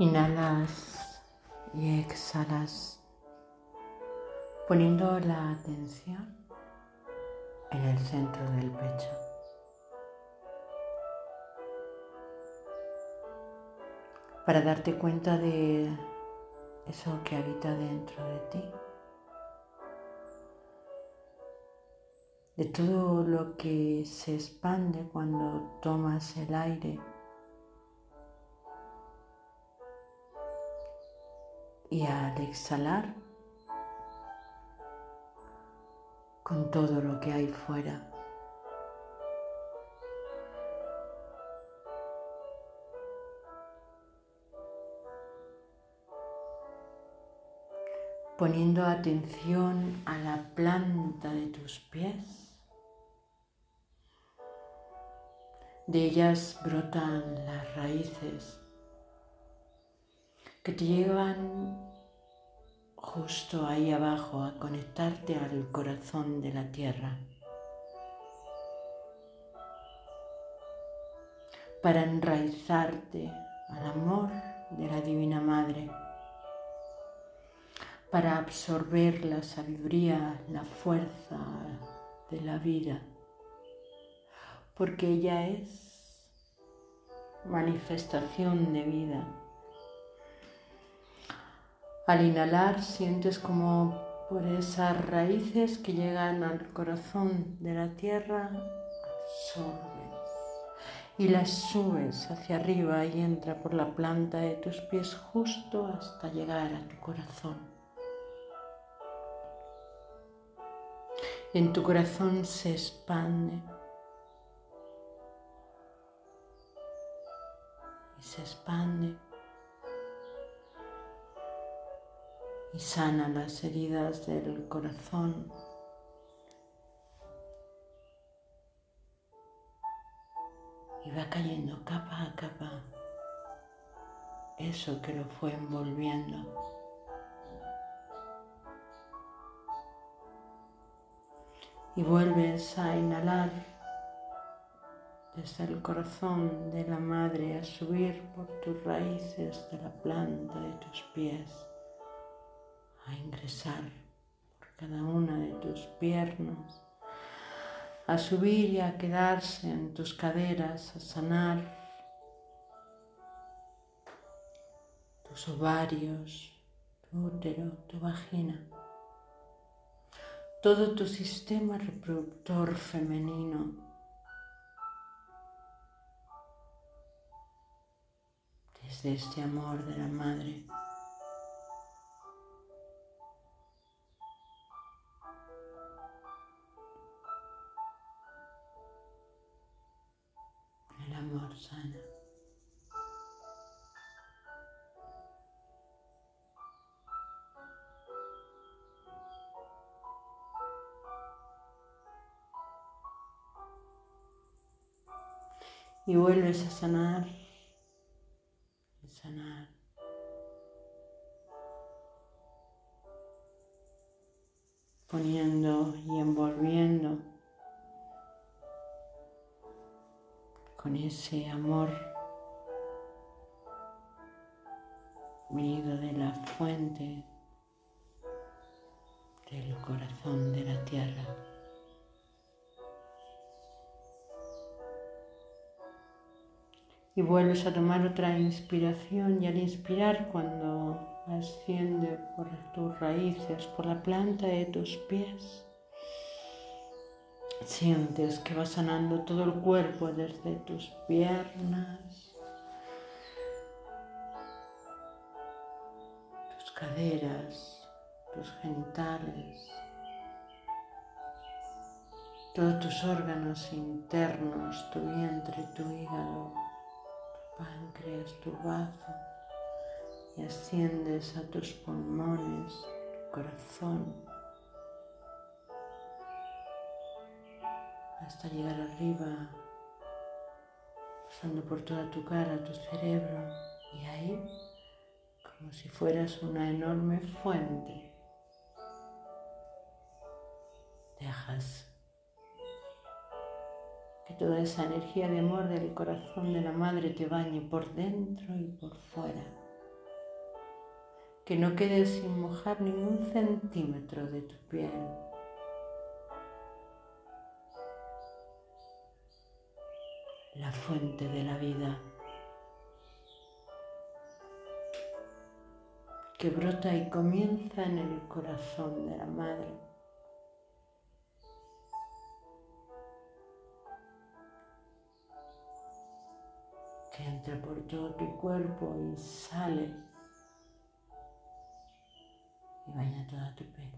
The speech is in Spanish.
Inhalas y exhalas poniendo la atención en el centro del pecho. Para darte cuenta de eso que habita dentro de ti. De todo lo que se expande cuando tomas el aire y al exhalar con todo lo que hay fuera. poniendo atención a la planta de tus pies. De ellas brotan las raíces que te llevan justo ahí abajo a conectarte al corazón de la tierra. Para enraizarte al amor de la Divina Madre. Para absorber la sabiduría, la fuerza de la vida. Porque ella es manifestación de vida al inhalar sientes como por esas raíces que llegan al corazón de la tierra absorbes. Y las subes hacia arriba y entra por la planta de tus pies justo hasta llegar a tu corazón. En tu corazón se expande. Y se expande y sana las heridas del corazón. Y va cayendo capa a capa eso que lo fue envolviendo. Y vuelves a inhalar desde el corazón de la madre a subir por tus raíces de la planta de tus pies por cada una de tus piernas, a subir y a quedarse en tus caderas, a sanar tus ovarios, tu útero, tu vagina, todo tu sistema reproductor femenino. Desde este amor de la madre. Y vuelves a sanar, a sanar. poniendo y envolviendo con ese amor venido de la fuente del corazón de la tierra. y vuelves a tomar otra inspiración y al inspirar cuando asciende por tus raíces, por la planta de tus pies, sientes que va sanando todo el cuerpo desde tus piernas, tus caderas, tus genitales, todos tus órganos internos, tu vientre, tu hígado páncreas, tu bazo y asciendes a tus pulmones, tu corazón, hasta llegar arriba, pasando por toda tu cara, tu cerebro y ahí, como si fueras una enorme fuente, dejas que toda esa energía de amor del corazón de la madre te bañe por dentro y por fuera. que no quede sin mojar ningún centímetro de tu piel. La fuente de la vida que brota y comienza en el corazón de la madre. que entra por todo tu cuerpo y sale y baña toda tu piel.